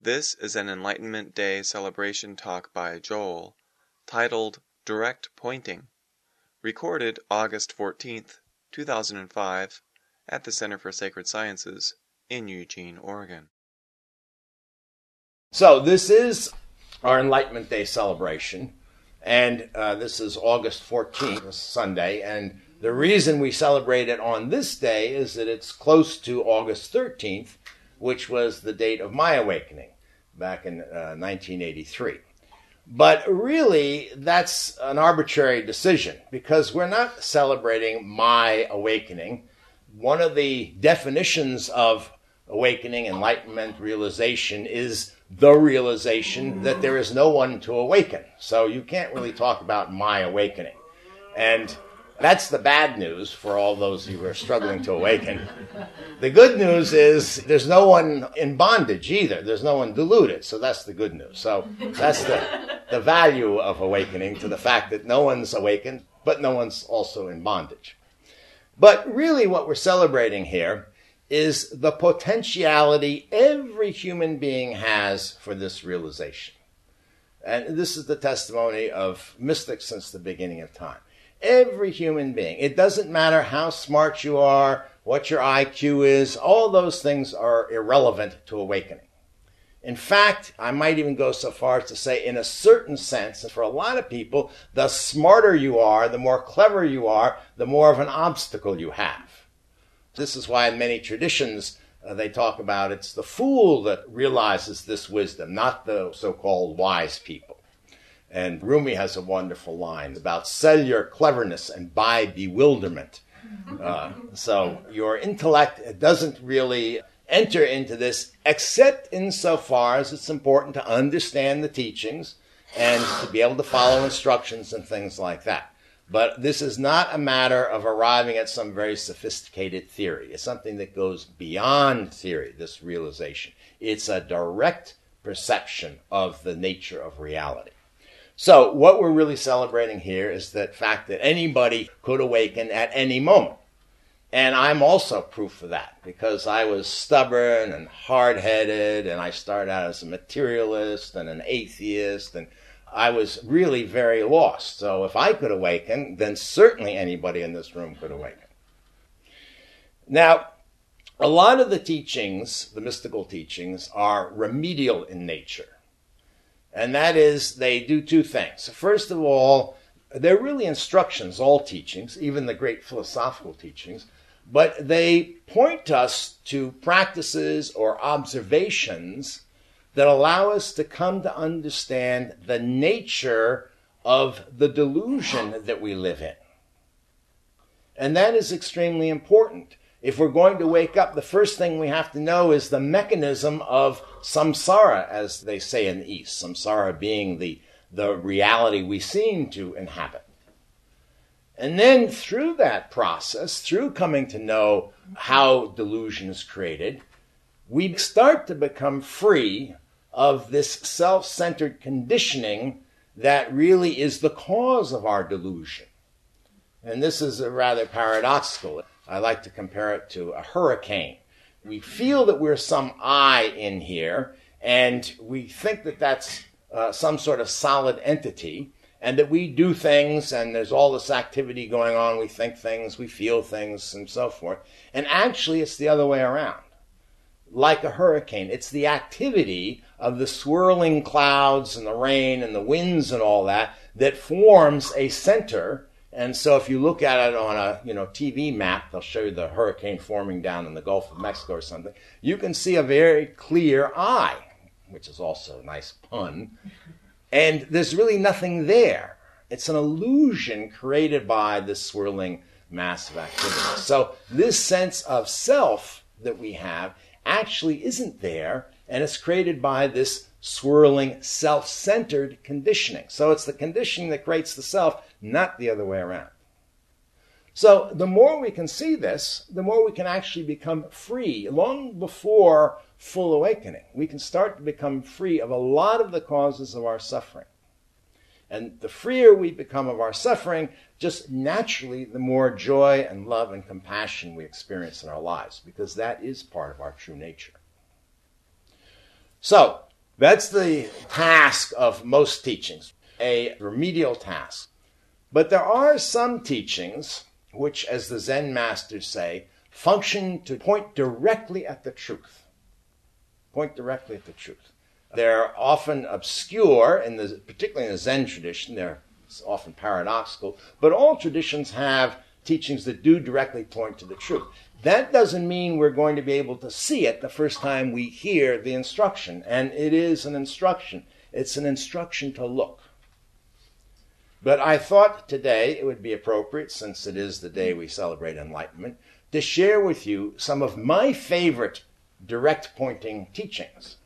This is an Enlightenment Day celebration talk by Joel, titled Direct Pointing, recorded August 14th, 2005, at the Center for Sacred Sciences in Eugene, Oregon. So, this is our Enlightenment Day celebration, and uh, this is August 14th, Sunday, and the reason we celebrate it on this day is that it's close to August 13th, which was the date of my awakening back in uh, 1983. But really, that's an arbitrary decision because we're not celebrating my awakening. One of the definitions of awakening, enlightenment, realization is the realization that there is no one to awaken. So you can't really talk about my awakening. And that's the bad news for all those who are struggling to awaken. The good news is there's no one in bondage either. There's no one deluded. So that's the good news. So that's the, the value of awakening to the fact that no one's awakened, but no one's also in bondage. But really, what we're celebrating here is the potentiality every human being has for this realization. And this is the testimony of mystics since the beginning of time. Every human being. It doesn't matter how smart you are, what your IQ is, all those things are irrelevant to awakening. In fact, I might even go so far as to say, in a certain sense, and for a lot of people, the smarter you are, the more clever you are, the more of an obstacle you have. This is why in many traditions uh, they talk about it's the fool that realizes this wisdom, not the so called wise people. And Rumi has a wonderful line about sell your cleverness and buy bewilderment. Uh, so your intellect doesn't really enter into this except insofar as it's important to understand the teachings and to be able to follow instructions and things like that. But this is not a matter of arriving at some very sophisticated theory. It's something that goes beyond theory, this realization. It's a direct perception of the nature of reality. So, what we're really celebrating here is the fact that anybody could awaken at any moment. And I'm also proof of that because I was stubborn and hard headed, and I started out as a materialist and an atheist, and I was really very lost. So, if I could awaken, then certainly anybody in this room could awaken. Now, a lot of the teachings, the mystical teachings, are remedial in nature and that is they do two things. First of all, they're really instructions, all teachings, even the great philosophical teachings, but they point us to practices or observations that allow us to come to understand the nature of the delusion that we live in. And that is extremely important if we're going to wake up, the first thing we have to know is the mechanism of samsara, as they say in the East. Samsara being the, the reality we seem to inhabit. And then through that process, through coming to know how delusion is created, we start to become free of this self centered conditioning that really is the cause of our delusion. And this is rather paradoxical. I like to compare it to a hurricane. We feel that we're some I in here, and we think that that's uh, some sort of solid entity, and that we do things, and there's all this activity going on. We think things, we feel things, and so forth. And actually, it's the other way around. Like a hurricane, it's the activity of the swirling clouds and the rain and the winds and all that that forms a center and so if you look at it on a you know TV map, they'll show you the hurricane forming down in the Gulf of Mexico or something. You can see a very clear eye, which is also a nice pun. And there's really nothing there. It's an illusion created by this swirling mass of activity. So this sense of self that we have actually isn't there, and it's created by this swirling, self centered conditioning. So it's the conditioning that creates the self, not the other way around. So the more we can see this, the more we can actually become free. Long before full awakening, we can start to become free of a lot of the causes of our suffering. And the freer we become of our suffering, just naturally, the more joy and love and compassion we experience in our lives, because that is part of our true nature. So, That's the task of most teachings, a remedial task. But there are some teachings which, as the Zen masters say, function to point directly at the truth. Point directly at the truth. They're often obscure, in the, particularly in the Zen tradition. They're often paradoxical, but all traditions have teachings that do directly point to the truth. That doesn't mean we're going to be able to see it the first time we hear the instruction, and it is an instruction. It's an instruction to look. But I thought today it would be appropriate, since it is the day we celebrate enlightenment, to share with you some of my favorite direct pointing teachings.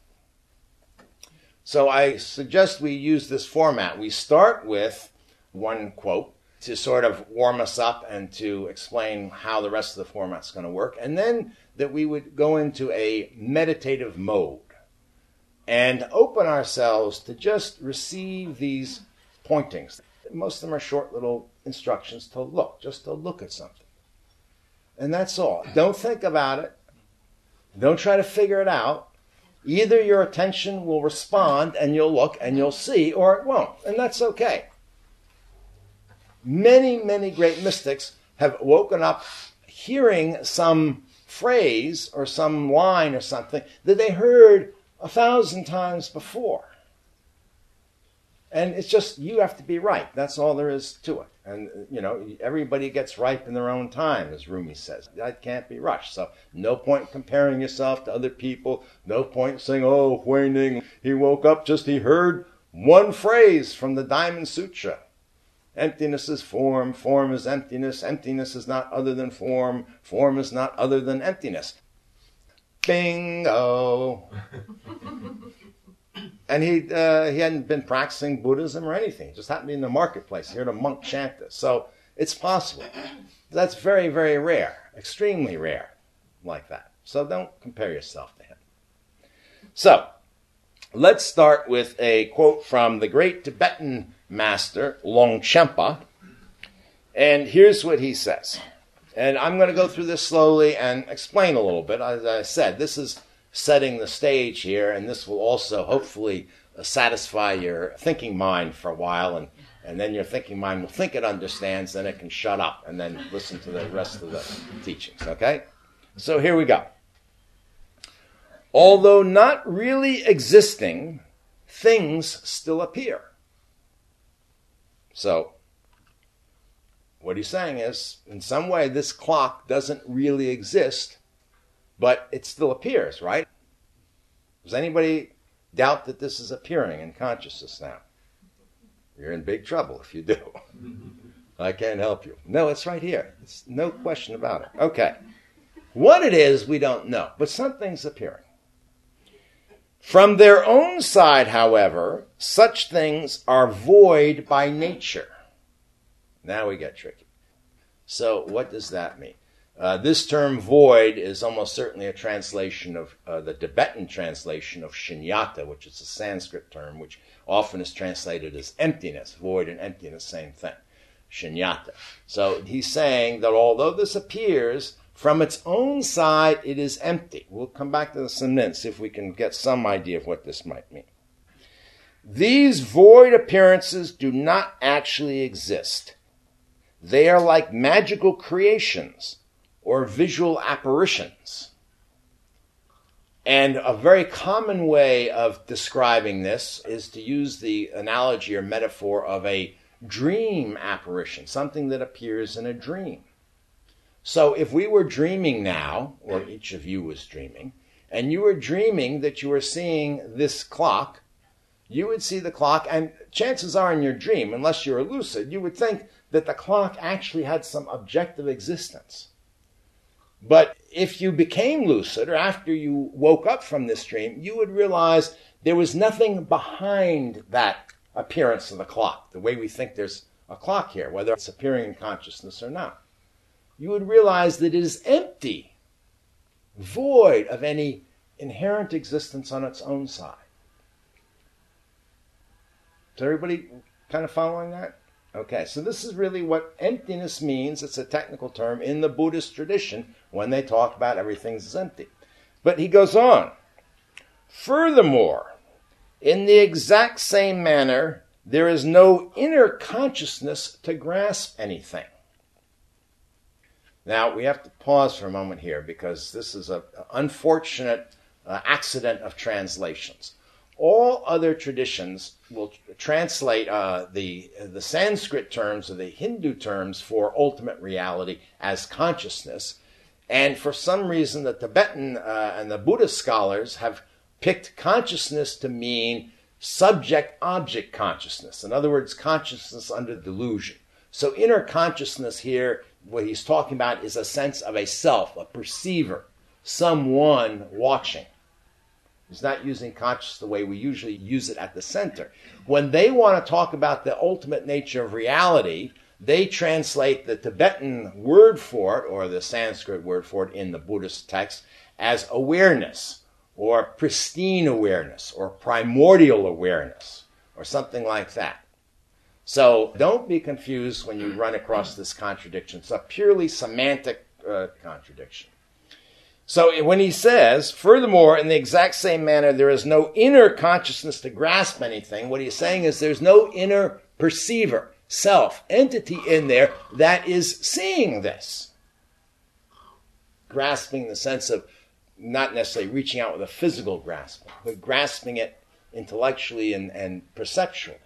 So I suggest we use this format. We start with one quote to sort of warm us up and to explain how the rest of the format's going to work, and then that we would go into a meditative mode and open ourselves to just receive these pointings. Most of them are short little instructions to look, just to look at something. And that's all. Don't think about it. Don't try to figure it out. Either your attention will respond and you'll look and you'll see, or it won't. And that's okay. Many, many great mystics have woken up hearing some phrase or some line or something that they heard a thousand times before. And it's just, you have to be right. That's all there is to it. And, you know, everybody gets ripe in their own time, as Rumi says. That can't be rushed. So, no point comparing yourself to other people. No point saying, oh, Huineng, he woke up just, he heard one phrase from the Diamond Sutra. Emptiness is form, form is emptiness, emptiness is not other than form, form is not other than emptiness. Bingo! and he uh, he hadn't been practicing Buddhism or anything. He just happened to be in the marketplace. He heard a monk chant this. So it's possible. That's very, very rare, extremely rare, like that. So don't compare yourself to him. So let's start with a quote from the great Tibetan master, Longchenpa. And here's what he says. And I'm going to go through this slowly and explain a little bit. As I said, this is setting the stage here, and this will also hopefully uh, satisfy your thinking mind for a while, and, and then your thinking mind will think it understands, then it can shut up and then listen to the rest of the teachings. Okay? So here we go. Although not really existing, things still appear. So, what he's saying is, in some way, this clock doesn't really exist, but it still appears, right? Does anybody doubt that this is appearing in consciousness now? You're in big trouble if you do. I can't help you. No, it's right here. It's no question about it. Okay. What it is, we don't know, but something's appearing. From their own side, however, such things are void by nature. Now we get tricky. So, what does that mean? Uh, this term void is almost certainly a translation of uh, the Tibetan translation of shunyata, which is a Sanskrit term, which often is translated as emptiness. Void and emptiness, same thing. Shunyata. So he's saying that although this appears from its own side, it is empty. We'll come back to this in a minute, see if we can get some idea of what this might mean. These void appearances do not actually exist. They are like magical creations or visual apparitions. And a very common way of describing this is to use the analogy or metaphor of a dream apparition, something that appears in a dream. So if we were dreaming now, or each of you was dreaming, and you were dreaming that you were seeing this clock, you would see the clock, and chances are in your dream, unless you're lucid, you would think that the clock actually had some objective existence. But if you became lucid, or after you woke up from this dream, you would realize there was nothing behind that appearance of the clock, the way we think there's a clock here, whether it's appearing in consciousness or not you would realize that it is empty, void of any inherent existence on its own side. Is everybody kind of following that? Okay, so this is really what emptiness means. It's a technical term in the Buddhist tradition when they talk about everything's empty. But he goes on. Furthermore, In the exact same manner, there is no inner consciousness to grasp anything. Now, we have to pause for a moment here because this is an unfortunate uh, accident of translations. All other traditions will translate uh, the, the Sanskrit terms or the Hindu terms for ultimate reality as consciousness. And for some reason, the Tibetan uh, and the Buddhist scholars have picked consciousness to mean subject object consciousness. In other words, consciousness under delusion. So, inner consciousness here, what he's talking about is a sense of a self, a perceiver, someone watching. He's not using conscious the way we usually use it at the center. When they want to talk about the ultimate nature of reality, they translate the Tibetan word for it, or the Sanskrit word for it in the Buddhist text, as awareness or pristine awareness or primordial awareness or something like that. So don't be confused when you run across this contradiction. It's a purely semantic uh, contradiction. So when he says, furthermore, in the exact same manner, there is no inner consciousness to grasp anything, what he's saying is there's no inner perceiver, self, entity in there that is seeing this. Grasping the sense of not necessarily reaching out with a physical grasp, but grasping it intellectually and, and perceptually.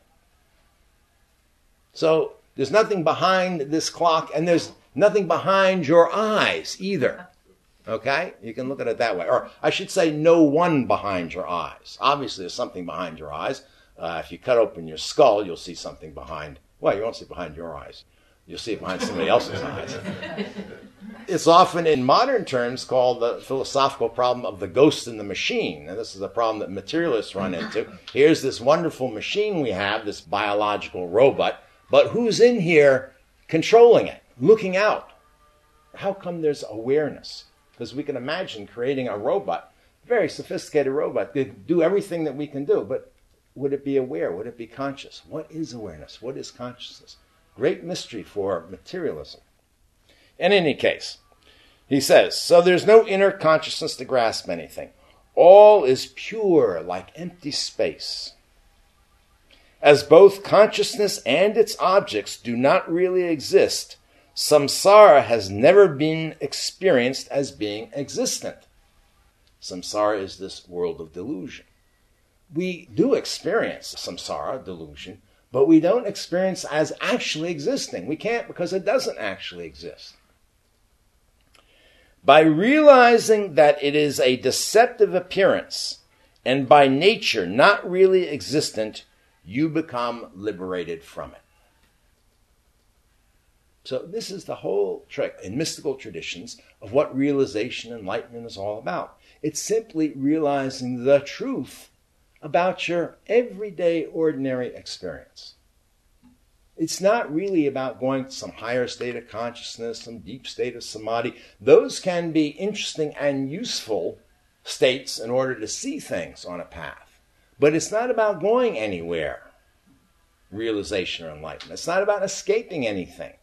So there's nothing behind this clock, and there's nothing behind your eyes either. Okay? You can look at it that way. Or I should say, no one behind your eyes. Obviously, there's something behind your eyes. Uh, if you cut open your skull, you'll see something behind. Well, you won't see behind your eyes. You'll see it behind somebody else's eyes. It's often in modern terms called the philosophical problem of the ghost in the machine. And this is a problem that materialists run into. Here's this wonderful machine we have, this biological robot, but who's in here controlling it, looking out? How come there's awareness? Because we can imagine creating a robot, very sophisticated robot, that do everything that we can do, but would it be aware? Would it be conscious? What is awareness? What is consciousness? Great mystery for materialism. In any case, he says, so there's no inner consciousness to grasp anything. All is pure like empty space. As both consciousness and its objects do not really exist, samsara has never been experienced as being existent. Samsara is this world of delusion. We do experience samsara, delusion, but we don't experience as actually existing. We can't because it doesn't actually exist. By realizing that it is a deceptive appearance and by nature not really existent, you become liberated from it. So, this is the whole trick in mystical traditions of what realization enlightenment is all about. It's simply realizing the truth about your everyday, ordinary experience. It's not really about going to some higher state of consciousness, some deep state of samadhi. Those can be interesting and useful states in order to see things on a path. But it's not about going anywhere, realization or enlightenment. It's not about escaping anything.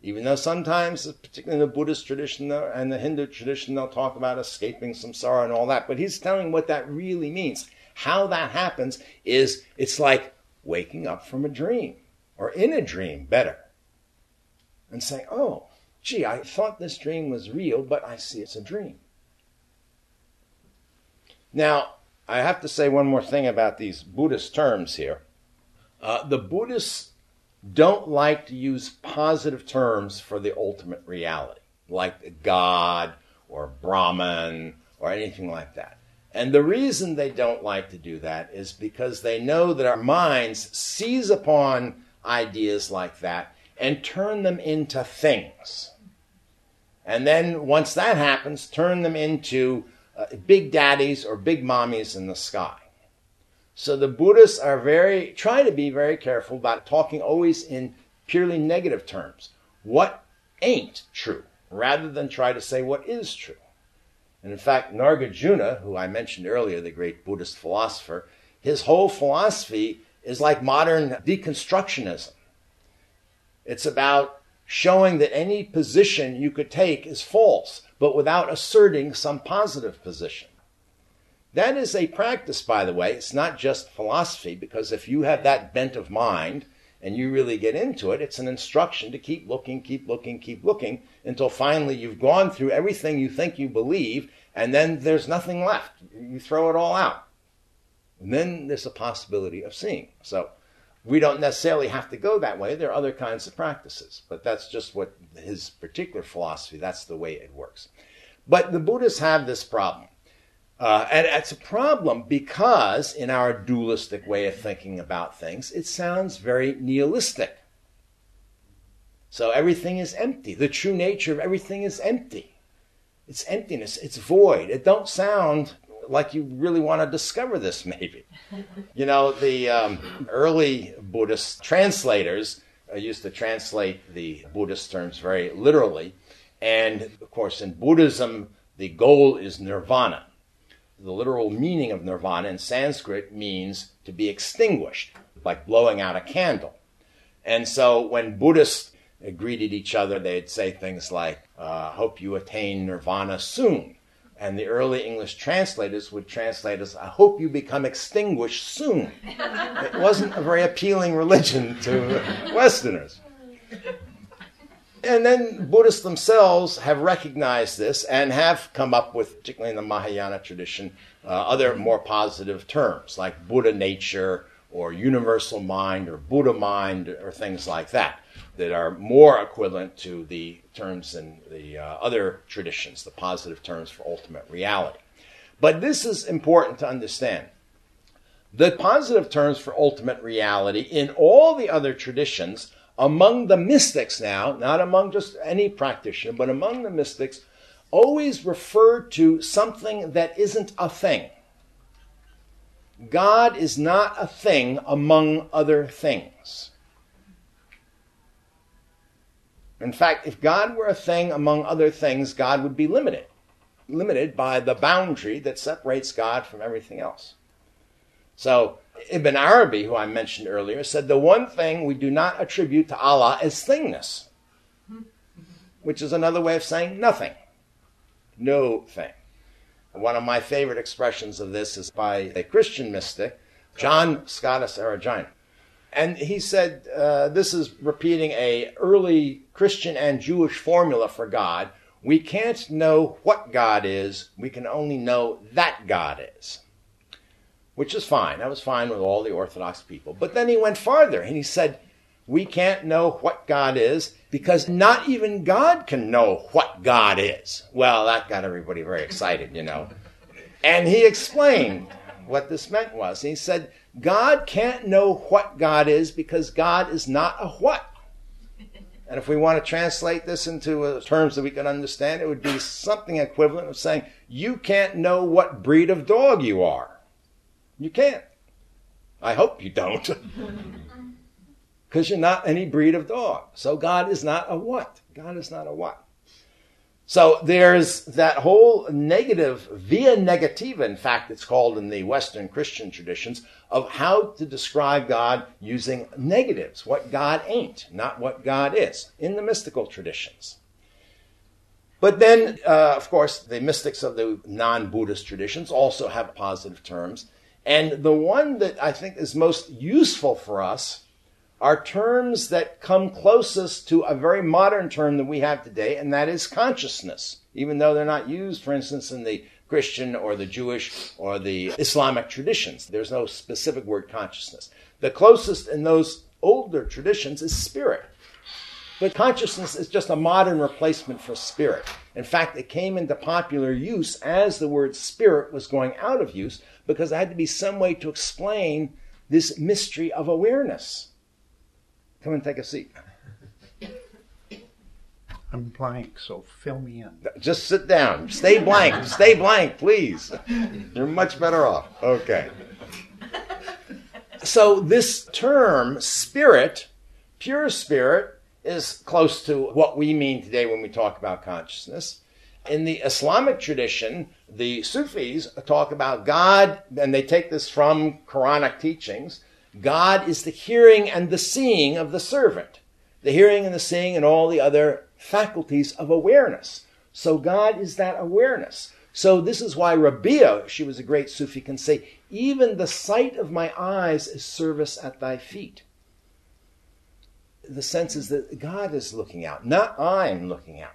Even though sometimes, particularly in the Buddhist tradition and the Hindu tradition, they'll talk about escaping samsara and all that. But he's telling what that really means. How that happens is it's like waking up from a dream, or in a dream, better, and saying, oh, gee, I thought this dream was real, but I see it's a dream. Now, I have to say one more thing about these Buddhist terms here. Uh, the Buddhists don't like to use positive terms for the ultimate reality, like God or Brahman or anything like that. And the reason they don't like to do that is because they know that our minds seize upon ideas like that and turn them into things. And then once that happens, turn them into uh, big daddies or big mommies in the sky. So the Buddhists are very, trying to be very careful about talking always in purely negative terms. What ain't true, rather than try to say what is true. And in fact, Nagarjuna, who I mentioned earlier, the great Buddhist philosopher, his whole philosophy is like modern deconstructionism. It's about showing that any position you could take is false, but without asserting some positive position. That is a practice, by the way. It's not just philosophy, because if you have that bent of mind and you really get into it, it's an instruction to keep looking, keep looking, keep looking until finally you've gone through everything you think you believe, and then there's nothing left. You throw it all out. And then there's a possibility of seeing. So we don't necessarily have to go that way. There are other kinds of practices, but that's just what his particular philosophy, that's the way it works. But the Buddhists have this problem. Uh, and it's a problem because, in our dualistic way of thinking about things, it sounds very nihilistic. So everything is empty. The true nature of everything is empty. It's emptiness. It's void. It don't sound like you really want to discover this, maybe. You know, the um, early Buddhist translators uh, used to translate the Buddhist terms very literally. And of course, in Buddhism, the goal is nirvana. The literal meaning of nirvana in Sanskrit means to be extinguished, like blowing out a candle. And so when Buddhists greeted each other, they'd say things like, uh, Hope you attain nirvana soon and the early English translators would translate as, I hope you become extinguished soon. it wasn't a very appealing religion to Westerners. And then Buddhists themselves have recognized this and have come up with, particularly in the Mahayana tradition, uh, other more positive terms like Buddha nature or universal mind or Buddha mind or things like that that are more equivalent to the terms in the uh, other traditions, the positive terms for ultimate reality. But this is important to understand. The positive terms for ultimate reality in all the other traditions, among the mystics now, not among just any practitioner, but among the mystics, always refer to something that isn't a thing. God is not a thing among other things. In fact, if God were a thing among other things, God would be limited, limited by the boundary that separates God from everything else. So, Ibn Arabi, who I mentioned earlier, said the one thing we do not attribute to Allah is thingness, which is another way of saying nothing. No thing. One of my favorite expressions of this is by a Christian mystic, John Scotus Erigena. And he said uh, this is repeating a early Christian and Jewish formula for God. We can't know what God is, we can only know that God is. Which is fine. That was fine with all the Orthodox people. But then he went farther and he said, We can't know what God is because not even God can know what God is. Well, that got everybody very excited, you know. And he explained what this meant was. He said, God can't know what God is because God is not a what. And if we want to translate this into uh, terms that we can understand, it would be something equivalent of saying, You can't know what breed of dog you are. You can't. I hope you don't. Because you're not any breed of dog. So God is not a what? God is not a what? So there's that whole negative, via negativa, in fact, it's called in the Western Christian traditions, of how to describe God using negatives, what God ain't, not what God is, in the mystical traditions. But then, uh, of course, the mystics of the non Buddhist traditions also have positive terms. And the one that I think is most useful for us are terms that come closest to a very modern term that we have today, and that is consciousness, even though they're not used, for instance, in the Christian or the Jewish or the Islamic traditions. There's no specific word consciousness. The closest in those older traditions is spirit. But consciousness is just a modern replacement for spirit. In fact, it came into popular use as the word spirit was going out of use because there had to be some way to explain this mystery of awareness. Come and take a seat. I'm blank, so fill me in. Just sit down. Stay blank. Stay blank, please. You're much better off. Okay. So, this term, spirit, pure spirit, is close to what we mean today when we talk about consciousness. In the Islamic tradition, the Sufis talk about God, and they take this from Quranic teachings. God is the hearing and the seeing of the servant, the hearing and the seeing and all the other faculties of awareness. So God is that awareness. So this is why Rabia, she was a great Sufi, can say, even the sight of my eyes is service at thy feet. The sense is that God is looking out, not I'm looking out.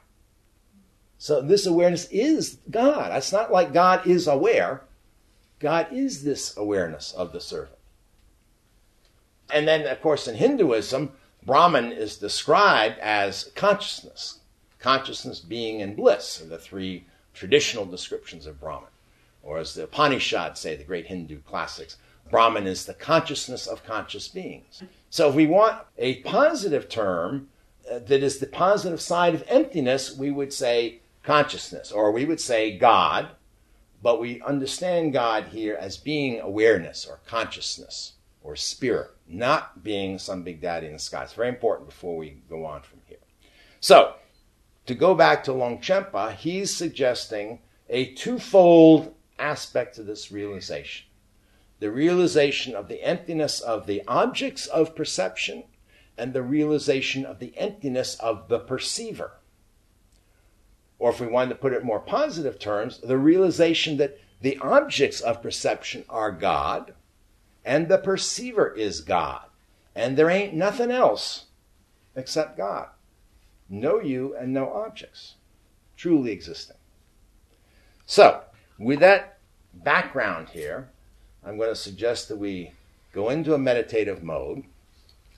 So this awareness is God. It's not like God is aware. God is this awareness of the servant. And then, of course, in Hinduism, Brahman is described as consciousness, consciousness, being, and bliss are the three traditional descriptions of Brahman. Or as the Upanishads say, the great Hindu classics, Brahman is the consciousness of conscious beings. So if we want a positive term uh, that is the positive side of emptiness, we would say consciousness, or we would say God, but we understand God here as being awareness or consciousness or spirit, not being some big daddy in the sky. It's very important before we go on from here. So, to go back to Longchenpa, he's suggesting a twofold aspect to this realization the realization of the emptiness of the objects of perception and the realization of the emptiness of the perceiver or if we wanted to put it in more positive terms, the realization that the objects of perception are God and the perceiver is God. And there ain't nothing else except God. No you and no objects truly existing. So, with that background here, I'm going to suggest that we go into a meditative mode,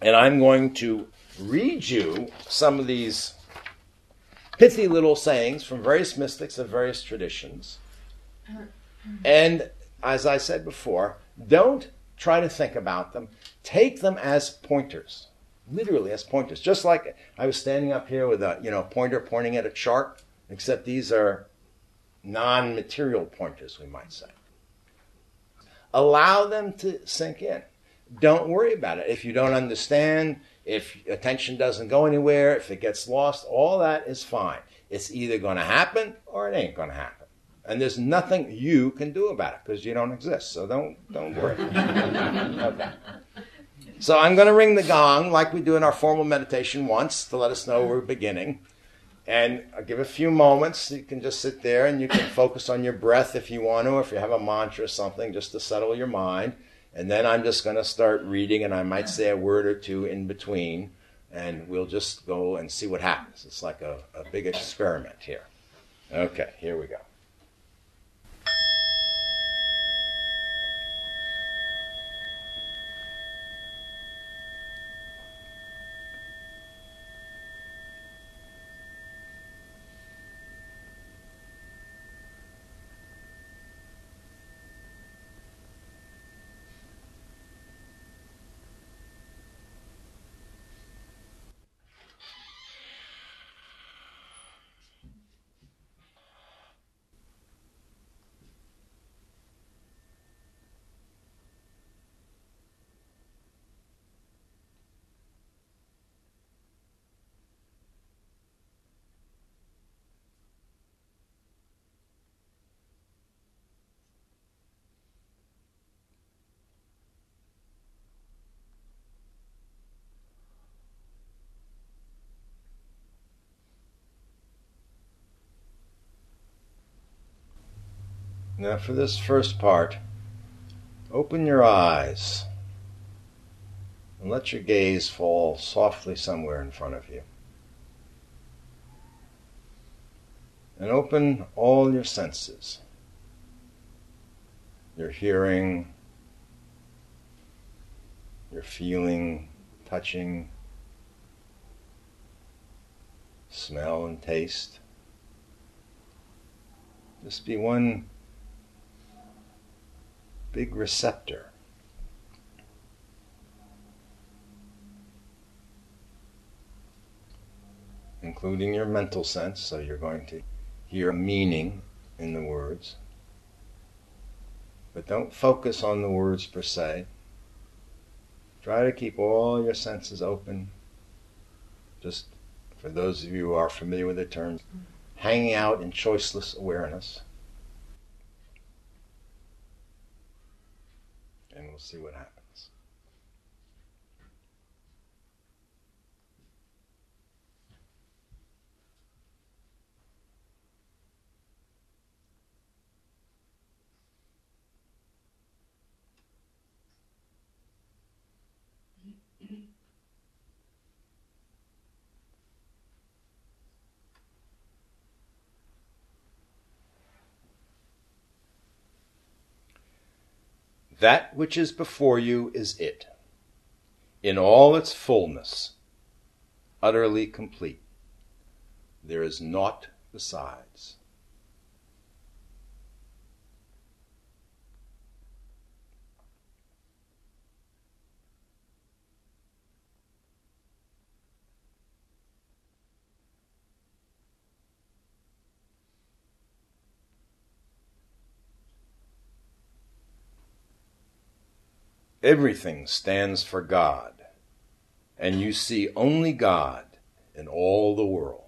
and I'm going to read you some of these pithy little sayings from various mystics of various traditions. And as I said before, don't try to think about them. Take them as pointers, literally as pointers. Just like I was standing up here with a you know pointer pointing at a chart, except these are non-material pointers, we might say. Allow them to sink in. Don't worry about it. If you don't understand, if attention doesn't go anywhere, if it gets lost, all that is fine. It's either going to happen or it ain't going to happen. And there's nothing you can do about it because you don't exist. So don't don't worry. okay. So I'm going to ring the gong like we do in our formal meditation once to let us know we're beginning. And I'll give a few moments. You can just sit there and you can focus on your breath if you want to, or if you have a mantra or something, just to settle your mind. And then I'm just going to start reading, and I might say a word or two in between, and we'll just go and see what happens. It's like a, a big experiment here. Okay, here we go. Now, for this first part, open your eyes and let your gaze fall softly somewhere in front of you. And open all your senses your hearing, your feeling, touching, smell, and taste. Just be one big receptor. Including your mental sense, so you're going to hear meaning in the words. But don't focus on the words per se. Try to keep all your senses open. Just for those of you who are familiar with the term, hanging out in choiceless awareness. And we'll see what happens. That which is before you is it, in all its fullness, utterly complete. There is naught besides. Everything stands for God, and you see only God in all the world.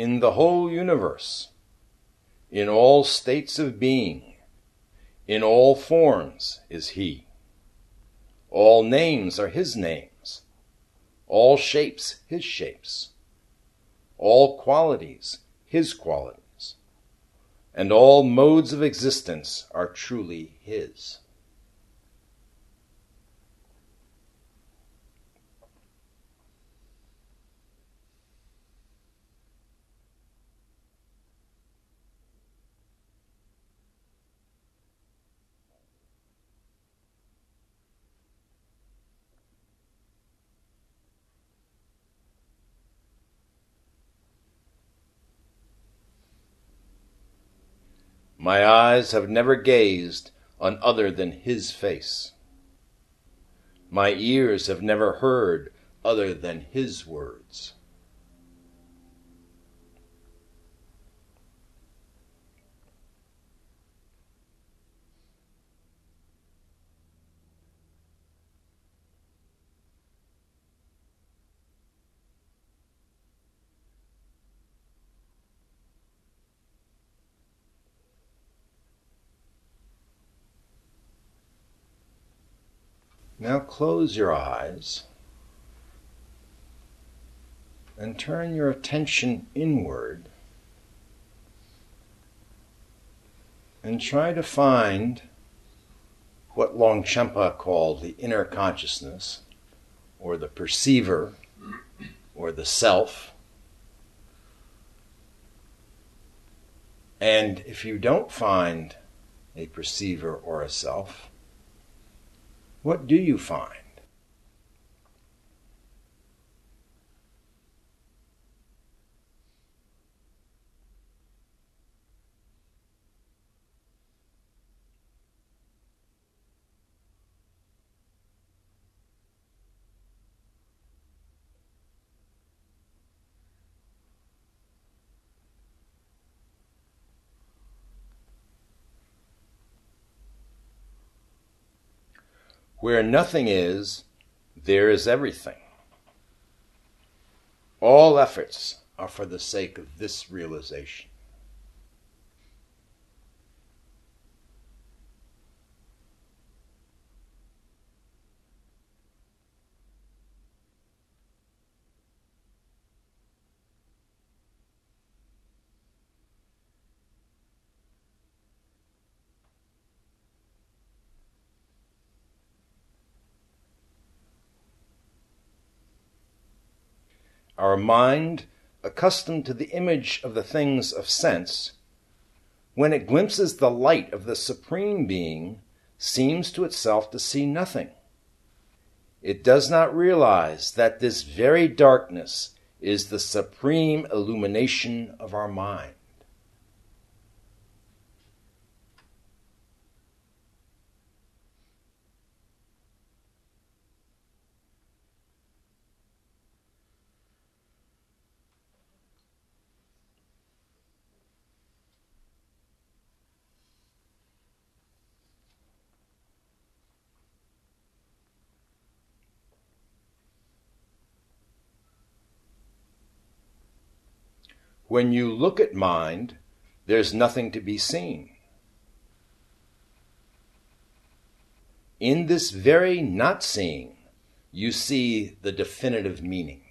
In the whole universe, in all states of being, in all forms is He. All names are His names, all shapes His shapes, all qualities His qualities, and all modes of existence are truly His. My eyes have never gazed on other than His face. My ears have never heard other than His words. Now close your eyes and turn your attention inward and try to find what Longchenpa called the inner consciousness or the perceiver or the self. And if you don't find a perceiver or a self, what do you find? Where nothing is, there is everything. All efforts are for the sake of this realization. Our mind, accustomed to the image of the things of sense, when it glimpses the light of the Supreme Being, seems to itself to see nothing. It does not realize that this very darkness is the supreme illumination of our mind. When you look at mind, there's nothing to be seen. In this very not seeing, you see the definitive meaning.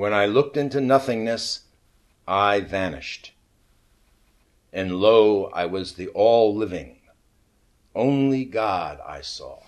When I looked into nothingness, I vanished. And lo, I was the all living. Only God I saw.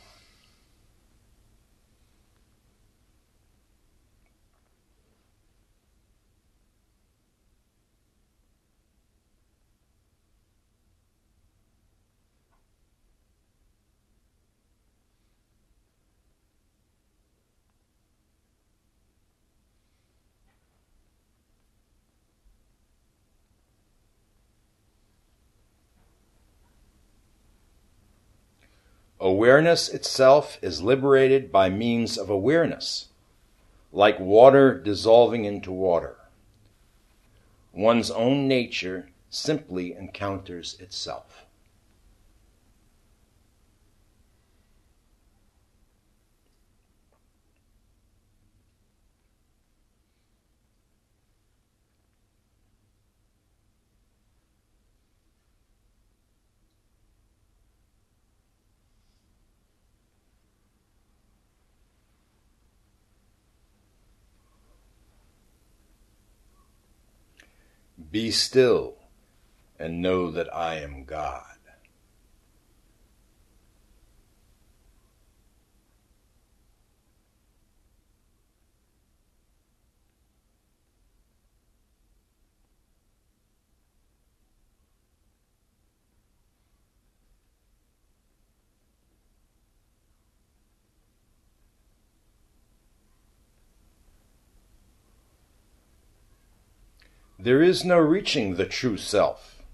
Awareness itself is liberated by means of awareness, like water dissolving into water. One's own nature simply encounters itself. Be still and know that I am God. There is no reaching the true self.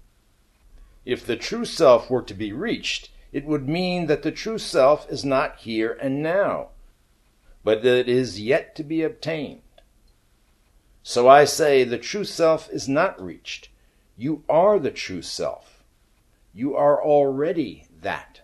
If the true self were to be reached, it would mean that the true self is not here and now, but that it is yet to be obtained. So I say the true self is not reached. You are the true self. You are already that.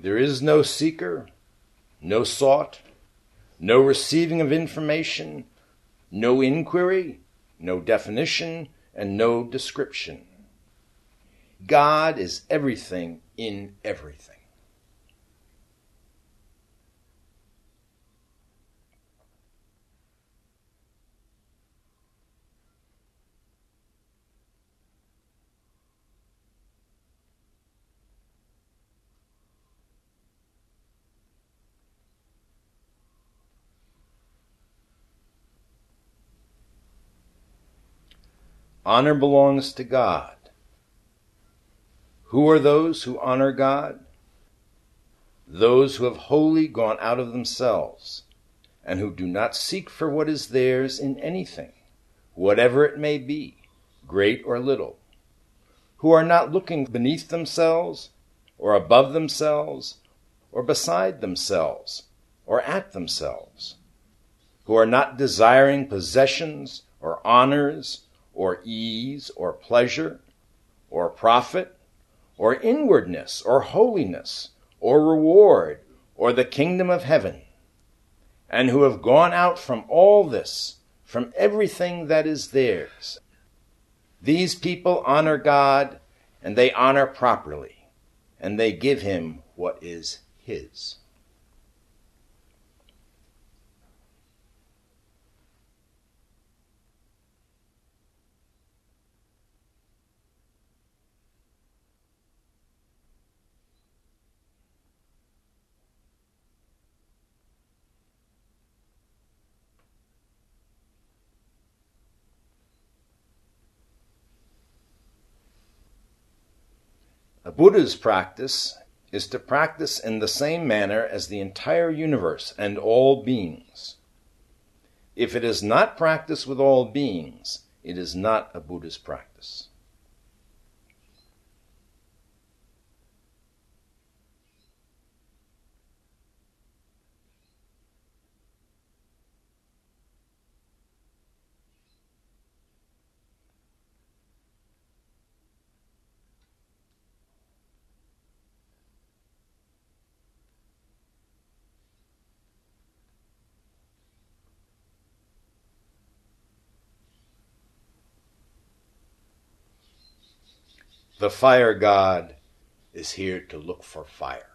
There is no seeker, no sought, no receiving of information, no inquiry, no definition, and no description. God is everything in everything. Honor belongs to God. Who are those who honor God? Those who have wholly gone out of themselves, and who do not seek for what is theirs in anything, whatever it may be, great or little, who are not looking beneath themselves, or above themselves, or beside themselves, or at themselves, who are not desiring possessions or honors or ease or pleasure or profit or inwardness or holiness or reward or the kingdom of heaven, and who have gone out from all this, from everything that is theirs. These people honor God and they honor properly, and they give him what is his. A Buddha's practice is to practice in the same manner as the entire universe and all beings. If it is not practiced with all beings, it is not a Buddha's practice. The fire god is here to look for fire.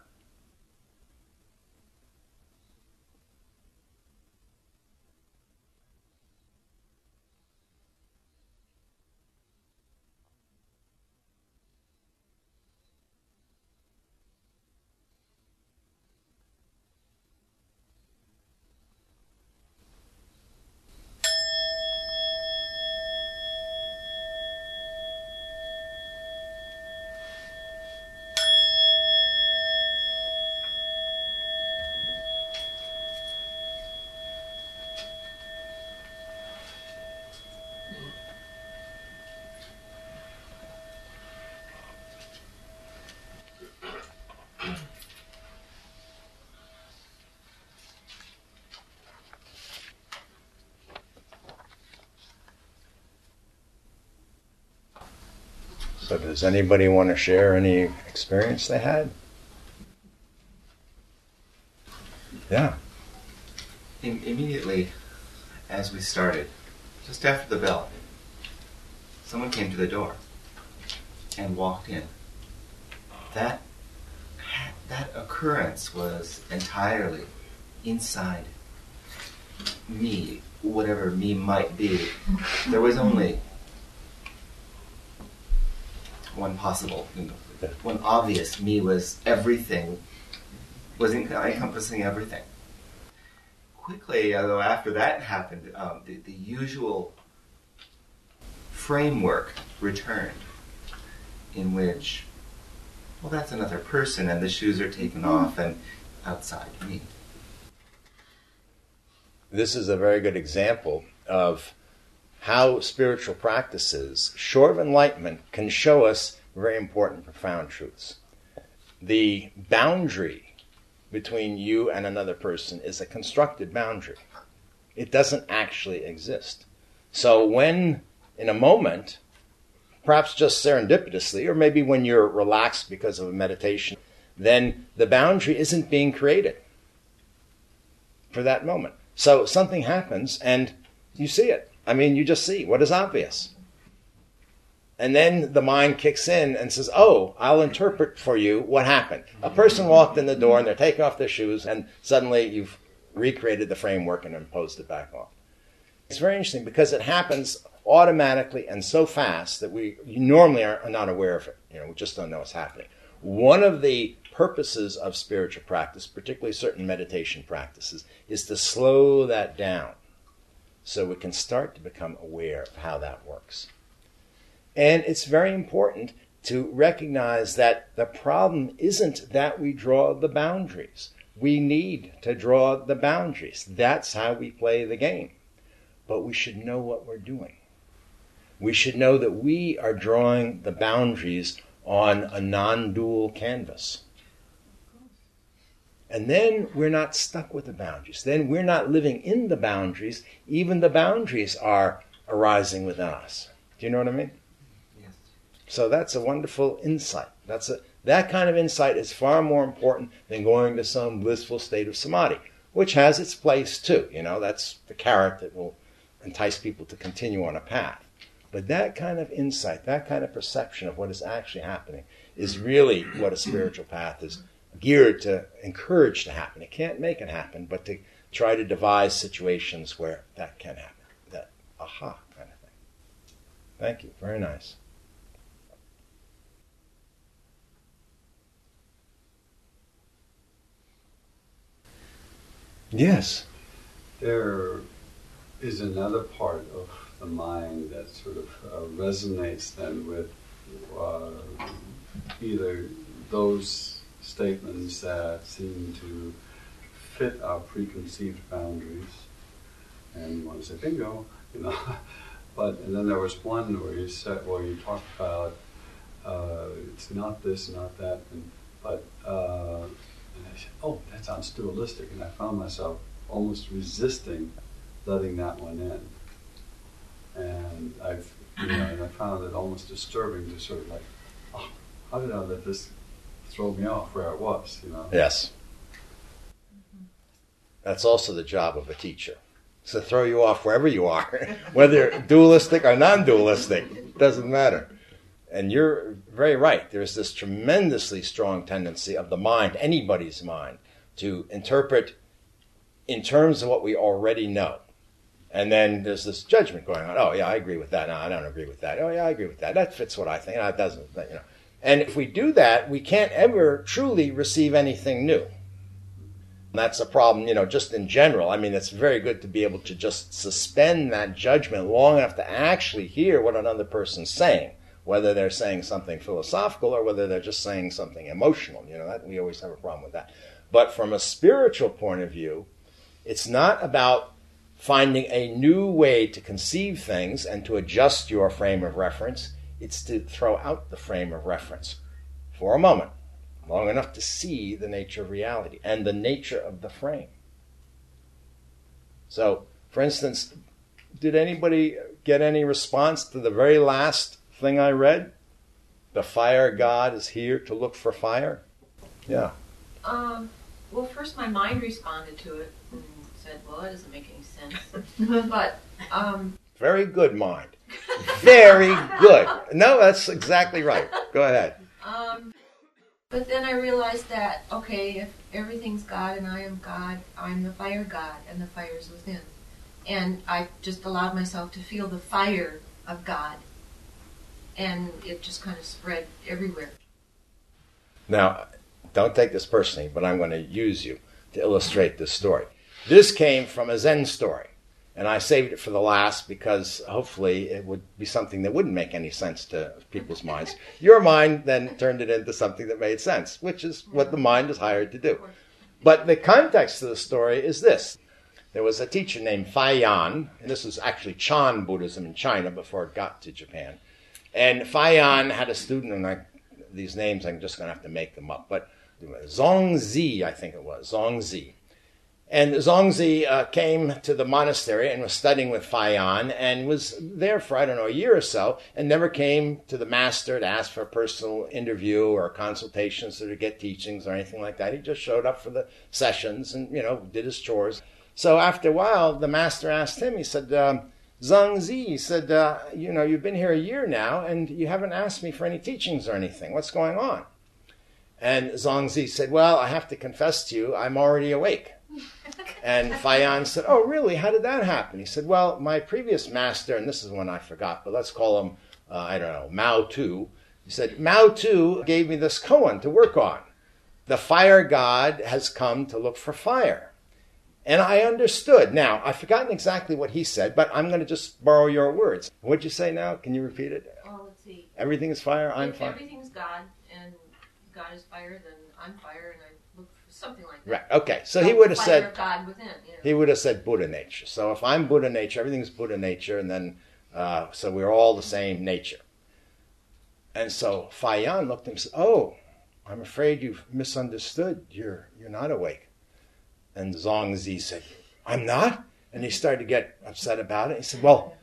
So, does anybody want to share any experience they had? Yeah. Im- immediately as we started, just after the bell, someone came to the door and walked in. That that occurrence was entirely inside me, whatever me might be. There was only one possible, you one obvious me was everything, was encompassing everything. Quickly, although after that happened, um, the, the usual framework returned in which, well, that's another person, and the shoes are taken off, and outside me. This is a very good example of how spiritual practices, short of enlightenment, can show us very important, profound truths. The boundary between you and another person is a constructed boundary. It doesn't actually exist. So when, in a moment, perhaps just serendipitously, or maybe when you're relaxed because of a meditation, then the boundary isn't being created for that moment. So something happens and you see it. I mean, you just see what is obvious. And then the mind kicks in and says, Oh, I'll interpret for you what happened. A person walked in the door and they're taking off their shoes, and suddenly you've recreated the framework and imposed it back on. It's very interesting because it happens automatically and so fast that we normally are not aware of it. You know, we just don't know what's happening. One of the purposes of spiritual practice, particularly certain meditation practices, is to slow that down so we can start to become aware of how that works. And it's very important to recognize that the problem isn't that we draw the boundaries. We need to draw the boundaries. That's how we play the game. But we should know what we're doing. We should know that we are drawing the boundaries on a non dual canvas. And then we're not stuck with the boundaries. Then we're not living in the boundaries. Even the boundaries are arising within us. Do you know what I mean? Yes. So that's a wonderful insight. That's a, that kind of insight is far more important than going to some blissful state of samadhi, which has its place too. You know, that's the carrot that will entice people to continue on a path. But that kind of insight, that kind of perception of what is actually happening, is really what a spiritual path is geared to encourage to happen. It can't make it happen, but to try to devise situations where that can happen. That aha kind of thing. Thank you. Very nice. Yes. There is another part of the mind that sort of uh, resonates then with uh, either those statements that seem to fit our preconceived boundaries, and to say bingo, you know. but and then there was one where you said, well, you talked about uh, it's not this, not that, and, but uh, and I said, oh, that sounds dualistic, and I found myself almost resisting letting that one in, and I've you know, and I found it almost disturbing to sort of like, oh, how did I let this throw me off where I was, you know? Yes. That's also the job of a teacher. To throw you off wherever you are, whether dualistic or non dualistic, doesn't matter. And you're very right. There's this tremendously strong tendency of the mind, anybody's mind, to interpret in terms of what we already know. And then there's this judgment going on. Oh, yeah, I agree with that. No, I don't agree with that. Oh, yeah, I agree with that. That fits what I think. No, it doesn't. You know. And if we do that, we can't ever truly receive anything new. And That's a problem, you know, just in general. I mean, it's very good to be able to just suspend that judgment long enough to actually hear what another person's saying, whether they're saying something philosophical or whether they're just saying something emotional. You know, that, we always have a problem with that. But from a spiritual point of view, it's not about finding a new way to conceive things and to adjust your frame of reference. It's to throw out the frame of reference for a moment long enough to see the nature of reality and the nature of the frame. So, for instance, did anybody get any response to the very last thing I read? The fire god is here to look for fire? Yeah. Um, well, first my mind responded to it and said, well, that doesn't make any sense. but, um, Very good mind. Very good. No, that's exactly right. Go ahead. um, but then I realized that, okay, if everything's God and I am God, I'm the fire God and the fire is within. And I just allowed myself to feel the fire of God. And it just kind of spread everywhere. Now, don't take this personally, but I'm going to use you to illustrate this story. This came from a Zen story. And I saved it for the last because hopefully it would be something that wouldn't make any sense to people's minds. Your mind then turned it into something that made sense, which is what the mind is hired to do. But the context of the story is this. There was a teacher named Fayan, and this was actually Chan Buddhism in China before it got to Japan. And Fayan had a student, and I, these names I'm just going to have to make them up, but Zongzi, I think it was, Zongzi. And Zongzi uh, came to the monastery and was studying with Fayan and was there for, I don't know, a year or so and never came to the master to ask for a personal interview or consultations or to get teachings or anything like that. He just showed up for the sessions and, you know, did his chores. So after a while, the master asked him, he said, um, Zongzi, he said, uh, you know, you've been here a year now and you haven't asked me for any teachings or anything. What's going on? And Zongzi said, well, I have to confess to you, I'm already awake. And Fayan said, Oh, really? How did that happen? He said, Well, my previous master, and this is one I forgot, but let's call him, uh, I don't know, Mao Tu. He said, Mao Tu gave me this koan to work on. The fire god has come to look for fire. And I understood. Now, I've forgotten exactly what he said, but I'm going to just borrow your words. What'd you say now? Can you repeat it? Oh, let's see. Everything is fire, I'm if fire. everything's God and God is fire, then I'm fire and I look for something like that. Right. Okay. So he would have said, God within. He would have said Buddha nature. So if I'm Buddha nature, everything's Buddha nature, and then uh, so we're all the same nature. And so Fayan looked at him and said, "Oh, I'm afraid you've misunderstood. You're you're not awake." And Zongzi said, "I'm not." And he started to get upset about it. He said, "Well."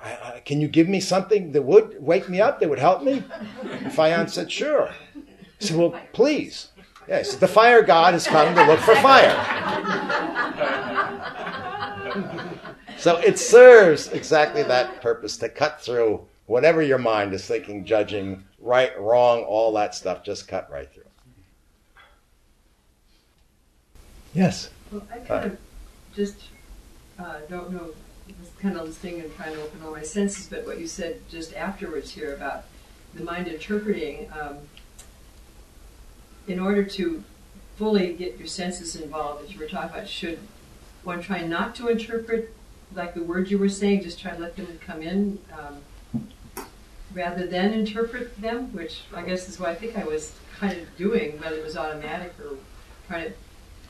I, I, can you give me something that would wake me up, that would help me? And Fayan said, Sure. He said, Well, please. Yes, the fire god has come to look for fire. So it serves exactly that purpose to cut through whatever your mind is thinking, judging, right, wrong, all that stuff, just cut right through. Yes. Well, I kind of just uh, don't know, was kind of listening and trying to open all my senses, but what you said just afterwards here about the mind interpreting, um, in order to fully get your senses involved, as you were talking about, should one try not to interpret, like the words you were saying, just try to let them come in, um, rather than interpret them, which I guess is what I think I was kind of doing, whether it was automatic or trying to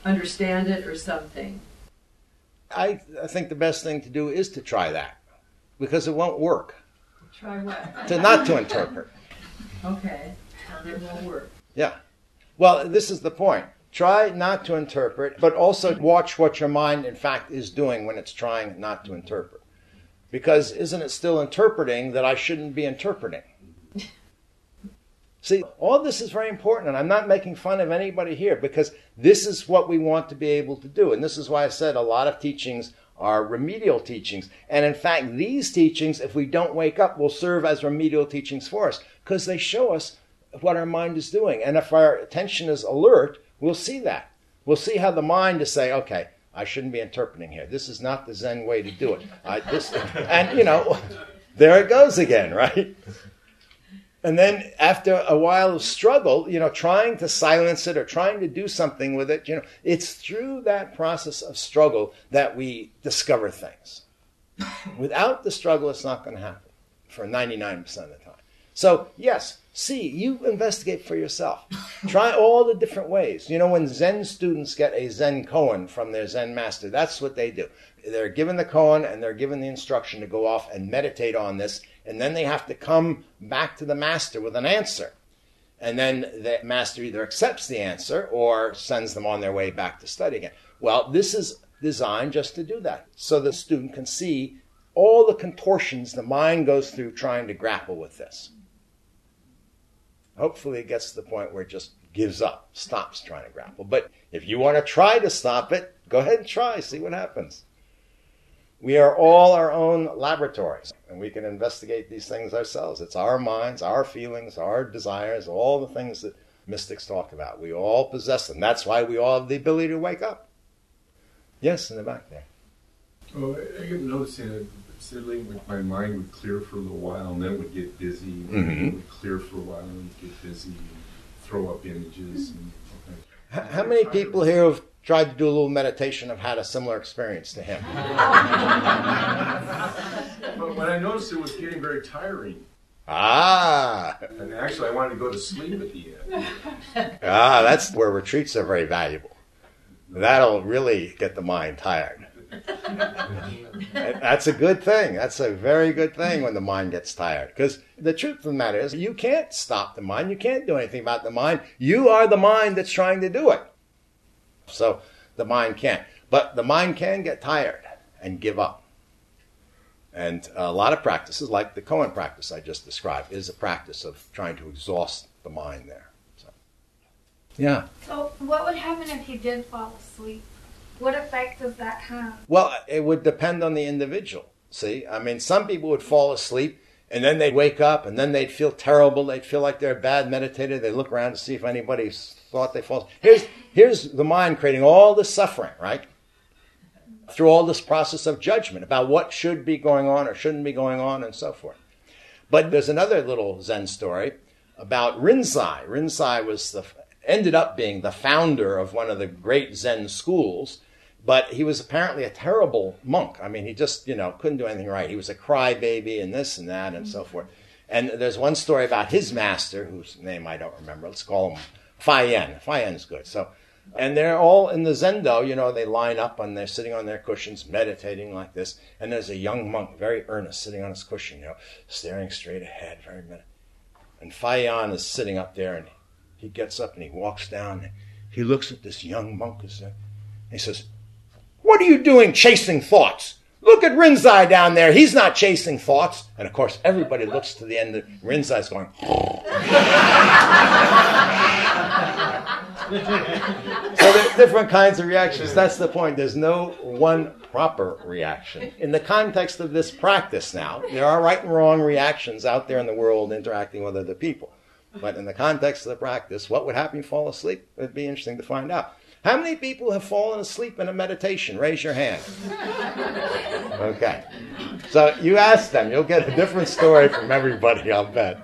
understand it or something. I, I think the best thing to do is to try that because it won't work. Try what? To not to interpret. Okay, it won't work. Yeah. Well, this is the point. Try not to interpret, but also watch what your mind, in fact, is doing when it's trying not to interpret. Because isn't it still interpreting that I shouldn't be interpreting? See, all this is very important, and I'm not making fun of anybody here because this is what we want to be able to do. And this is why I said a lot of teachings are remedial teachings. And in fact, these teachings, if we don't wake up, will serve as remedial teachings for us because they show us what our mind is doing. And if our attention is alert, we'll see that. We'll see how the mind is saying, okay, I shouldn't be interpreting here. This is not the Zen way to do it. I, this, and, you know, there it goes again, right? And then after a while of struggle, you know, trying to silence it or trying to do something with it, you know, it's through that process of struggle that we discover things. Without the struggle, it's not going to happen for 99% of the time. So, yes, see, you investigate for yourself. Try all the different ways. You know, when Zen students get a Zen koan from their Zen master, that's what they do. They're given the koan and they're given the instruction to go off and meditate on this, and then they have to come back to the master with an answer. And then the master either accepts the answer or sends them on their way back to study again. Well, this is designed just to do that, so the student can see all the contortions the mind goes through trying to grapple with this. Hopefully, it gets to the point where it just gives up, stops trying to grapple. But if you want to try to stop it, go ahead and try, see what happens. We are all our own laboratories, and we can investigate these things ourselves. It's our minds, our feelings, our desires, all the things that mystics talk about. We all possess them. That's why we all have the ability to wake up. Yes, in the back there. Oh, I kept noticing that suddenly my mind would clear for a little while and then it would get busy. And Mhm. Would clear for a while and get busy and throw up images. And, okay. H- How many people here have tried to do a little meditation have had a similar experience to him? But when I noticed it was getting very tiring, Ah, and actually I wanted to go to sleep at the end. ah, that's where retreats are very valuable. That'll really get the mind tired. That's a good thing. That's a very good thing when the mind gets tired. Because the truth of the matter is, you can't stop the mind. You can't do anything about the mind. You are the mind that's trying to do it. So the mind can't. But the mind can get tired and give up. And a lot of practices, like the Koan practice I just described, is a practice of trying to exhaust the mind there. So, yeah. So, what would happen if he did fall asleep? What effect does that have? Well, it would depend on the individual. See, I mean, some people would fall asleep and then they'd wake up and then they'd feel terrible. They'd feel like they're a bad meditator. They look around to see if anybody thought they fall. Here's here's the mind creating all this suffering, right? Through all this process of judgment about what should be going on or shouldn't be going on and so forth. But there's another little Zen story about Rinzai. Rinzai was the ended up being the founder of one of the great Zen schools, but he was apparently a terrible monk. I mean, he just you know couldn't do anything right. He was a crybaby and this and that and so forth. And there's one story about his master, whose name I don't remember. Let's call him Fayen. Fayen's good. So, and they're all in the zendo. You know, they line up and they're sitting on their cushions, meditating like this. And there's a young monk, very earnest, sitting on his cushion. You know, staring straight ahead, very minute. And Fayan is sitting up there, and he gets up and he walks down. And he looks at this young monk. And he says, "What are you doing, chasing thoughts?" Look at Rinzai down there. He's not chasing thoughts. And of course, everybody looks to the end of Rinzai's going, So there are different kinds of reactions. That's the point. There's no one proper reaction. In the context of this practice now, there are right and wrong reactions out there in the world interacting with other people. But in the context of the practice, what would happen if you fall asleep? It'd be interesting to find out. How many people have fallen asleep in a meditation? Raise your hand. Okay. So you ask them, you'll get a different story from everybody, I'll bet.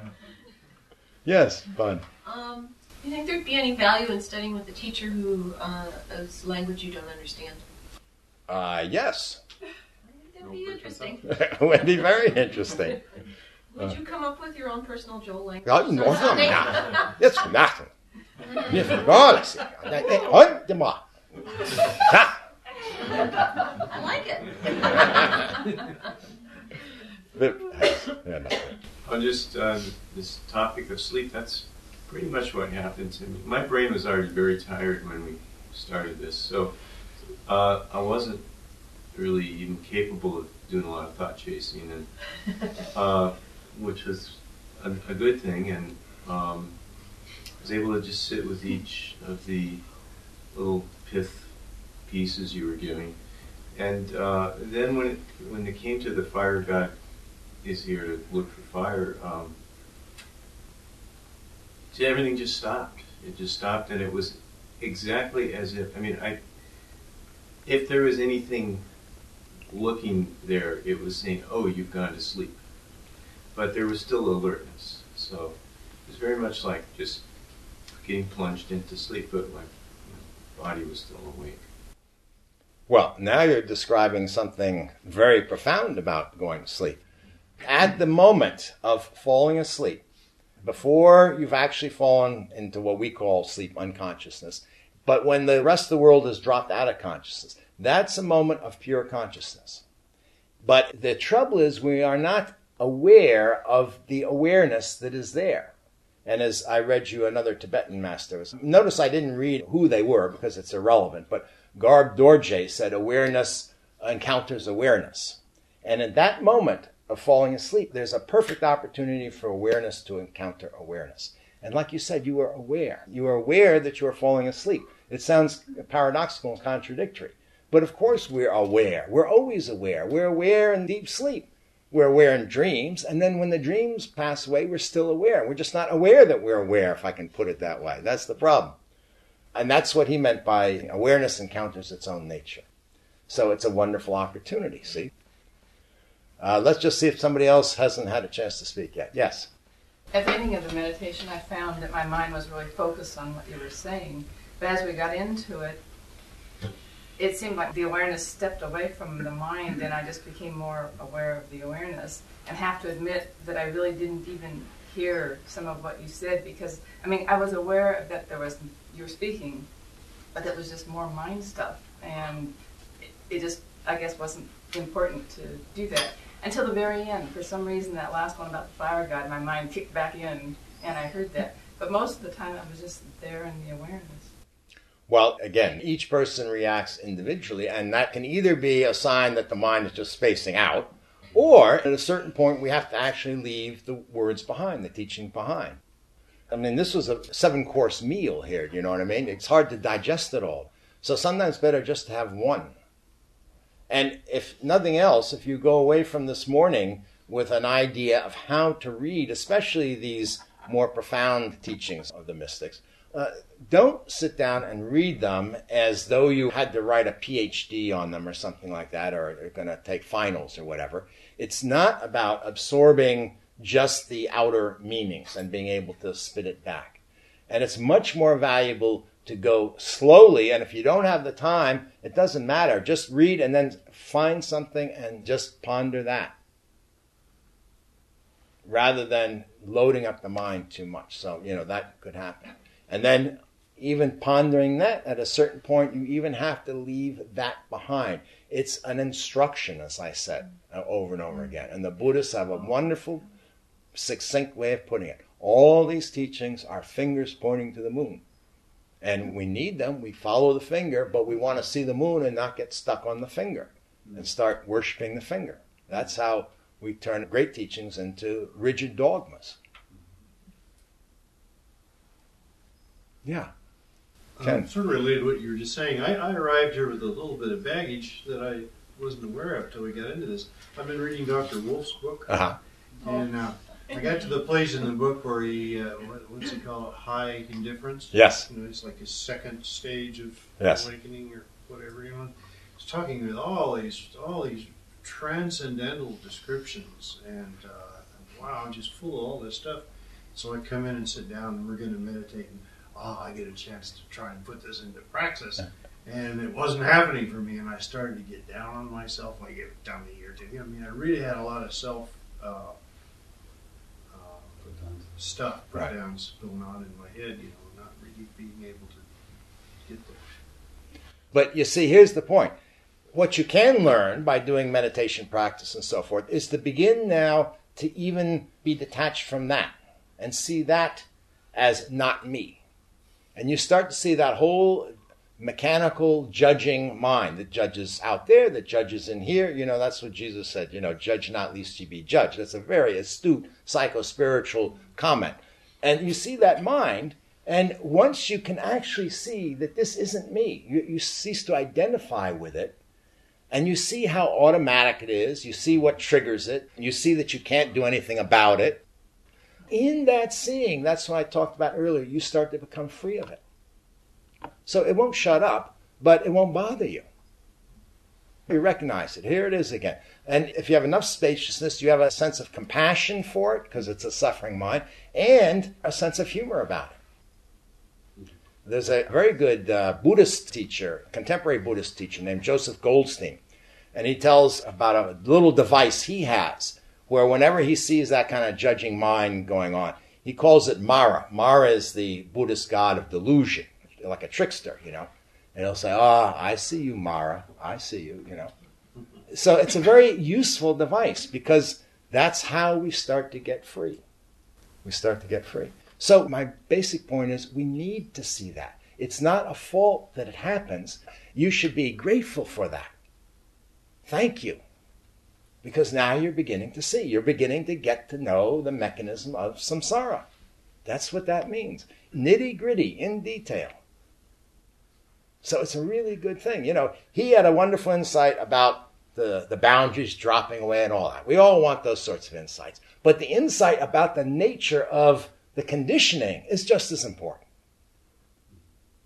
Yes, fun. Um, do you think there'd be any value in studying with a teacher who uh, is language you don't understand? Uh, yes. That'd be interesting. It would be very interesting. Would you come up with your own personal Joel language? Ja, or no, something? no. It's nothing. Ni förklarar sig. Nej, nej, oj, det var. Ha! I like it. Yeah, no. On just uh, this topic of sleep, that's pretty much what happened to me. My brain was already very tired when we started this, so uh, I wasn't really even capable of doing a lot of thought chasing, and uh, which was a, a good thing. And um, I was able to just sit with each of the little pith pieces you were giving, and uh, then when it, when it came to the fire god is here to look for fire, um, everything just stopped. It just stopped, and it was exactly as if I mean I if there was anything looking there, it was saying, "Oh, you've gone to sleep," but there was still alertness. So it was very much like just getting plunged into sleep, but my body was still awake. Well, now you're describing something very profound about going to sleep. At the moment of falling asleep, before you've actually fallen into what we call sleep unconsciousness, but when the rest of the world has dropped out of consciousness, that's a moment of pure consciousness. But the trouble is, we are not aware of the awareness that is there. And as I read you another Tibetan master, notice I didn't read who they were because it's irrelevant, but Garab Dorje said awareness encounters awareness. And in that moment of falling asleep, there's a perfect opportunity for awareness to encounter awareness. And like you said, you are aware. You are aware that you are falling asleep. It sounds paradoxical and contradictory. But of course, we're aware. We're always aware. We're aware in deep sleep. We're aware in dreams. And then when the dreams pass away, we're still aware. We're just not aware that we're aware, if I can put it that way. That's the problem. And that's what he meant by awareness encounters its own nature. So it's a wonderful opportunity, see? Uh, let's just see if somebody else hasn't had a chance to speak yet. Yes? At the beginning of the meditation, I found that my mind was really focused on what you were saying. But as we got into it, it seemed like the awareness stepped away from the mind, and I just became more aware of the awareness. And have to admit that I really didn't even hear some of what you said because I mean I was aware that there was you were speaking, but it was just more mind stuff, and it, it just I guess wasn't important to do that until the very end. For some reason, that last one about the fire god, my mind kicked back in, and I heard that. But most of the time, I was just there in the awareness. Well, again, each person reacts individually, and that can either be a sign that the mind is just spacing out, or at a certain point, we have to actually leave the words behind, the teaching behind. I mean, this was a seven course meal here, you know what I mean? It's hard to digest it all. So sometimes better just to have one. And if nothing else, if you go away from this morning with an idea of how to read, especially these more profound teachings of the mystics, uh, don't sit down and read them as though you had to write a PhD on them or something like that, or are going to take finals or whatever. It's not about absorbing just the outer meanings and being able to spit it back. And it's much more valuable to go slowly. And if you don't have the time, it doesn't matter. Just read and then find something and just ponder that rather than loading up the mind too much. So, you know, that could happen. And then even pondering that at a certain point, you even have to leave that behind. It's an instruction, as I said uh, over and over again. And the Buddhists have a wonderful, succinct way of putting it. All these teachings are fingers pointing to the moon. And we need them. We follow the finger, but we want to see the moon and not get stuck on the finger and start worshiping the finger. That's how we turn great teachings into rigid dogmas. Yeah. Um, sort of related to what you were just saying. I, I arrived here with a little bit of baggage that I wasn't aware of till we got into this. I've been reading Dr. Wolff's book, uh-huh. and uh, I got to the place in the book where he, uh, what, what's he call it, high indifference. Yes. You know, it's like his second stage of yes. awakening or whatever you want. He's talking with all these, all these transcendental descriptions, and uh, wow, I'm just full of all this stuff. So I come in and sit down, and we're going to meditate. And, oh, I get a chance to try and put this into praxis. And it wasn't happening for me, and I started to get down on myself like it down a year or two. I mean, I really had a lot of self uh, uh, stuff, put Right. downs going on in my head, you know, not really being able to get there. But you see, here's the point. What you can learn by doing meditation practice and so forth is to begin now to even be detached from that and see that as not me. And you start to see that whole mechanical judging mind that judges out there, that judges in here. You know, that's what Jesus said, you know, judge not lest ye be judged. That's a very astute psycho-spiritual comment. And you see that mind, and once you can actually see that this isn't me, you, you cease to identify with it, and you see how automatic it is. You see what triggers it. You see that you can't do anything about it. In that seeing, that's what I talked about earlier, you start to become free of it. So it won't shut up, but it won't bother you. You recognize it. Here it is again. And if you have enough spaciousness, you have a sense of compassion for it, because it's a suffering mind, and a sense of humor about it. There's a very good uh, Buddhist teacher, contemporary Buddhist teacher named Joseph Goldstein, and he tells about a little device he has where whenever he sees that kind of judging mind going on, he calls it Mara. Mara is the Buddhist god of delusion, like a trickster, you know. And he'll say, Ah, oh, I see you, Mara. I see you, you know. So it's a very useful device because that's how we start to get free. We start to get free. So my basic point is we need to see that. It's not a fault that it happens. You should be grateful for that. Thank you. Because now you're beginning to see. You're beginning to get to know the mechanism of samsara. That's what that means. Nitty gritty, in detail. So it's a really good thing. You know, he had a wonderful insight about the, the boundaries dropping away and all that. We all want those sorts of insights. But the insight about the nature of the conditioning is just as important.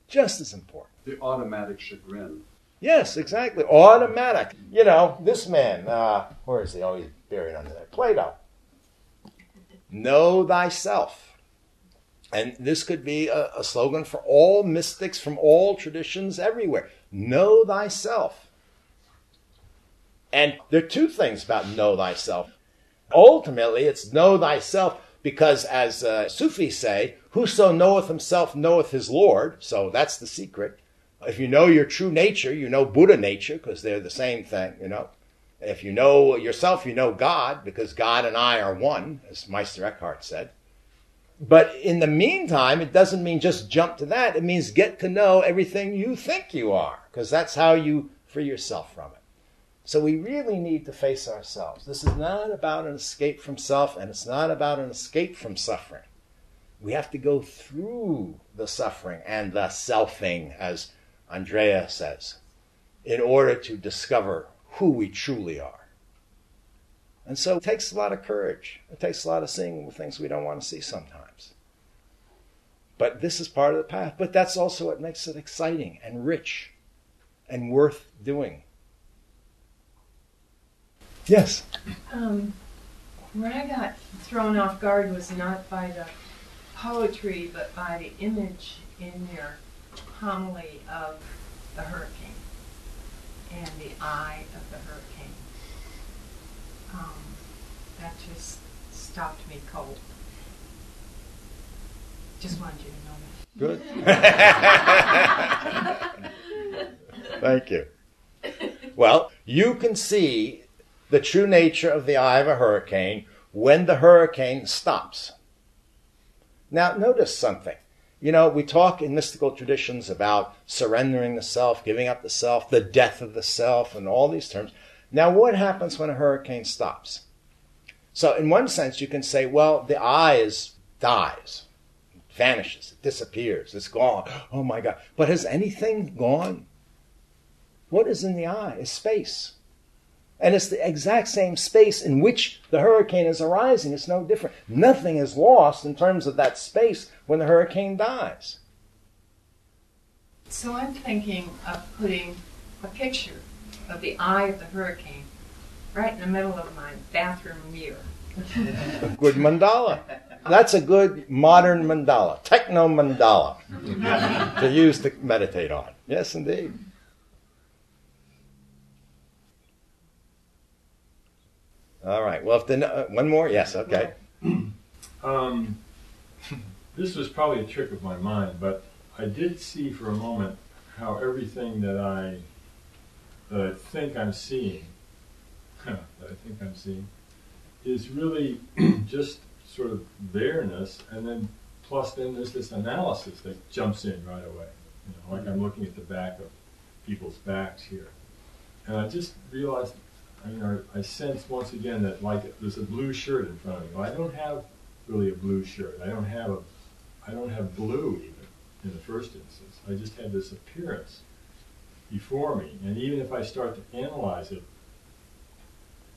Just as important. The automatic chagrin. Yes, exactly. Automatic. You know, this man, uh, where is he? Oh, he's buried under there. Plato. Know thyself. And this could be a, a, slogan for all mystics from all traditions everywhere. Know thyself. And there are two things about know thyself. Ultimately, it's know thyself because, as uh, Sufis say, whoso knoweth himself knoweth his Lord. So that's the secret. If you know your true nature, you know Buddha nature because they're the same thing, you know. If you know yourself, you know God because God and I are one, as Meister Eckhart said. But in the meantime, it doesn't mean just jump to that. It means get to know everything you think you are because that's how you free yourself from it. So we really need to face ourselves. This is not about an escape from self, and it's not about an escape from suffering. We have to go through the suffering and the selfing, as Andrea says, in order to discover who we truly are. And so it takes a lot of courage. It takes a lot of seeing things we don't want to see sometimes. But this is part of the path. But that's also what makes it exciting and rich and worth doing. Yes. Um, where I got thrown off guard was not by the poetry, but by the image in your homily of the hurricane and the eye of the hurricane. Um, that just stopped me cold. Just wanted you to know that. Good. Thank you. Well, you can see the true nature of the eye of a hurricane when the hurricane stops. Now, notice something. You know, we talk in mystical traditions about surrendering the self, giving up the self, the death of the self, and all these terms. Now, what happens when a hurricane stops? So, in one sense, you can say, well, the eye is, dies, vanishes, it disappears, it's gone. Oh my God. But has anything gone? What is in the eye is space. And it's the exact same space in which the hurricane is arising. It's no different. Nothing is lost in terms of that space when the hurricane dies. So I'm thinking of putting a picture of the eye of the hurricane right in the middle of my bathroom mirror. a good mandala. That's a good modern mandala, techno mandala, to use to meditate on. Yes, indeed. All right. Well, if the uh, one more, yes, okay. Um, this was probably a trick of my mind, but I did see for a moment how everything that I that I think I'm seeing, that I think I'm seeing, is really just sort of bareness, and then plus then there's this analysis that jumps in right away. You know, like I'm looking at the back of people's backs here, and I just realized I, you know, I sense once again that like there's a blue shirt in front of me. Well, I don't have really a blue shirt. I don't have a, I don't have blue even in the first instance. I just have this appearance. before me, and even if I start to analyze it,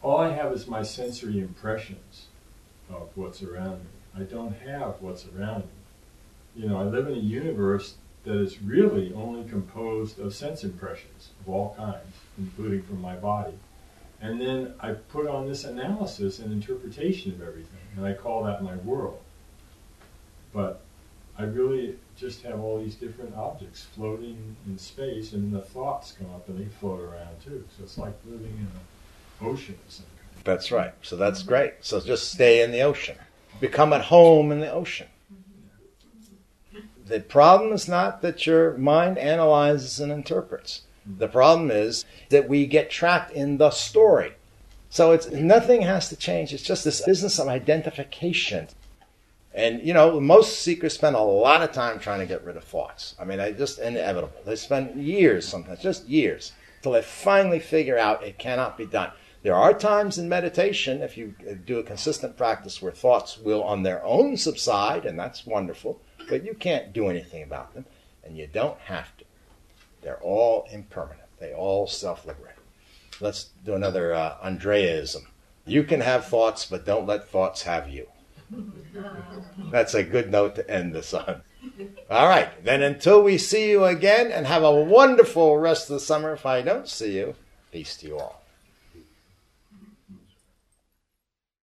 all I have is my sensory impressions of what's around me. I don't have what's around me. You know, I live in a universe that is really only composed of sense impressions of all kinds, including from my body. And then I put on this analysis and interpretation of everything, and I call that my world. But I really just have all these different objects floating in space, and the thoughts come up and they float around too. So it's like living in an ocean or something. That's right. So that's great. So just stay in the ocean. Become at home in the ocean. The problem is not that your mind analyzes and interprets. The problem is that we get trapped in the story. So it's nothing has to change. It's just this business of identification. And you know, most seekers spend a lot of time trying to get rid of thoughts. I mean, it's just inevitable. They spend years sometimes, just years, till they finally figure out it cannot be done. There are times in meditation, if you do a consistent practice, where thoughts will on their own subside, and that's wonderful, but you can't do anything about them, and you don't have to. They're all impermanent, they all self liberate. Let's do another uh, Andreaism. You can have thoughts, but don't let thoughts have you. That's a good note to end this on. All right, then until we see you again, and have a wonderful rest of the summer if I don't see you, peace to you all.